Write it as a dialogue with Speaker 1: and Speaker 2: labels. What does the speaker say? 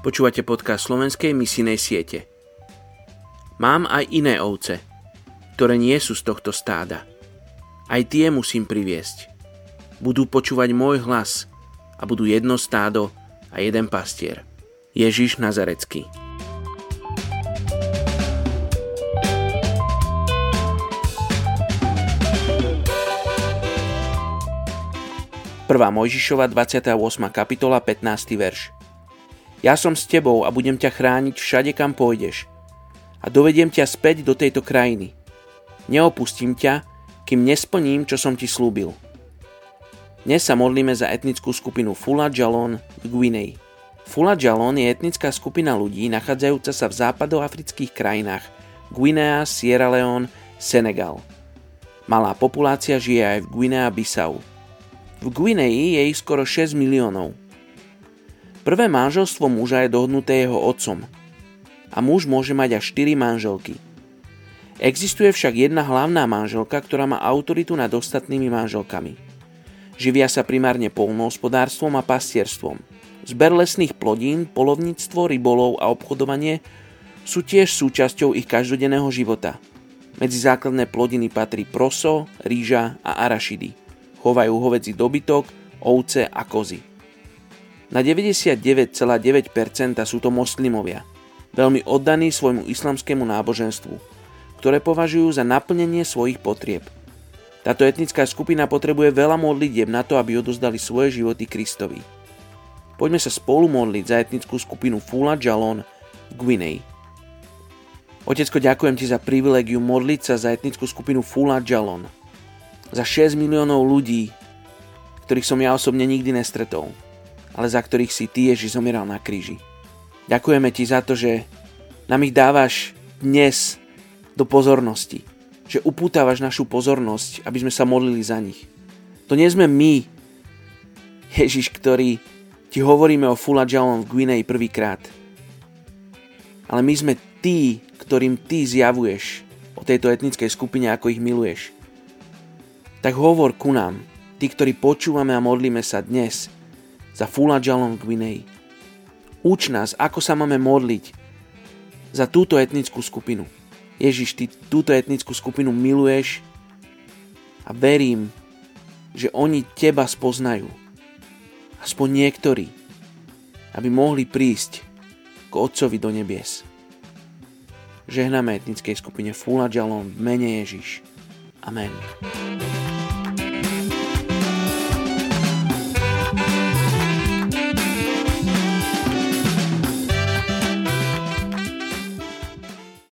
Speaker 1: Počúvate podcast slovenskej misijnej siete. Mám aj iné ovce, ktoré nie sú z tohto stáda. Aj tie musím priviesť. Budú počúvať môj hlas a budú jedno stádo a jeden pastier. Ježiš Nazarecký. Prvá Mojžišova 28. kapitola 15. verš. Ja som s tebou a budem ťa chrániť všade, kam pôjdeš. A dovediem ťa späť do tejto krajiny. Neopustím ťa, kým nesplním, čo som ti slúbil. Dnes sa modlíme za etnickú skupinu Fula Jalon v Guinei. Fula Jalon je etnická skupina ľudí nachádzajúca sa v západoafrických krajinách Guinea, Sierra Leone, Senegal. Malá populácia žije aj v Guinea-Bissau. V Guinei je ich skoro 6 miliónov. Prvé manželstvo muža je dohodnuté jeho otcom a muž môže mať až 4 manželky. Existuje však jedna hlavná manželka, ktorá má autoritu nad ostatnými manželkami. Živia sa primárne polnohospodárstvom a pastierstvom. Zber lesných plodín, polovníctvo, rybolov a obchodovanie sú tiež súčasťou ich každodenného života. Medzi základné plodiny patrí proso, rýža a arašidy. Chovajú hovedzi dobytok, ovce a kozy. Na 99,9% sú to moslimovia, veľmi oddaní svojmu islamskému náboženstvu, ktoré považujú za naplnenie svojich potrieb. Táto etnická skupina potrebuje veľa modlitieb na to, aby odozdali svoje životy Kristovi. Poďme sa spolu modliť za etnickú skupinu Fula Jalon v Guinei. Otecko, ďakujem ti za privilegiu modliť sa za etnickú skupinu Fula Jalon. Za 6 miliónov ľudí, ktorých som ja osobne nikdy nestretol ale za ktorých si Ty, Ježiš, zomieral na kríži. Ďakujeme Ti za to, že nám ich dávaš dnes do pozornosti. Že upútavaš našu pozornosť, aby sme sa modlili za nich. To nie sme my, Ježiš, ktorý ti hovoríme o Fula Jalon v Guinei prvýkrát. Ale my sme tí, ktorým ty zjavuješ o tejto etnickej skupine, ako ich miluješ. Tak hovor ku nám, tí, ktorí počúvame a modlíme sa dnes, za Fula Jalon Guinei. Uč nás, ako sa máme modliť za túto etnickú skupinu. Ježiš, ty túto etnickú skupinu miluješ a verím, že oni teba spoznajú. Aspoň niektorí, aby mohli prísť k Otcovi do nebies. Žehname etnickej skupine Fula Jalon v mene Ježiš. Amen.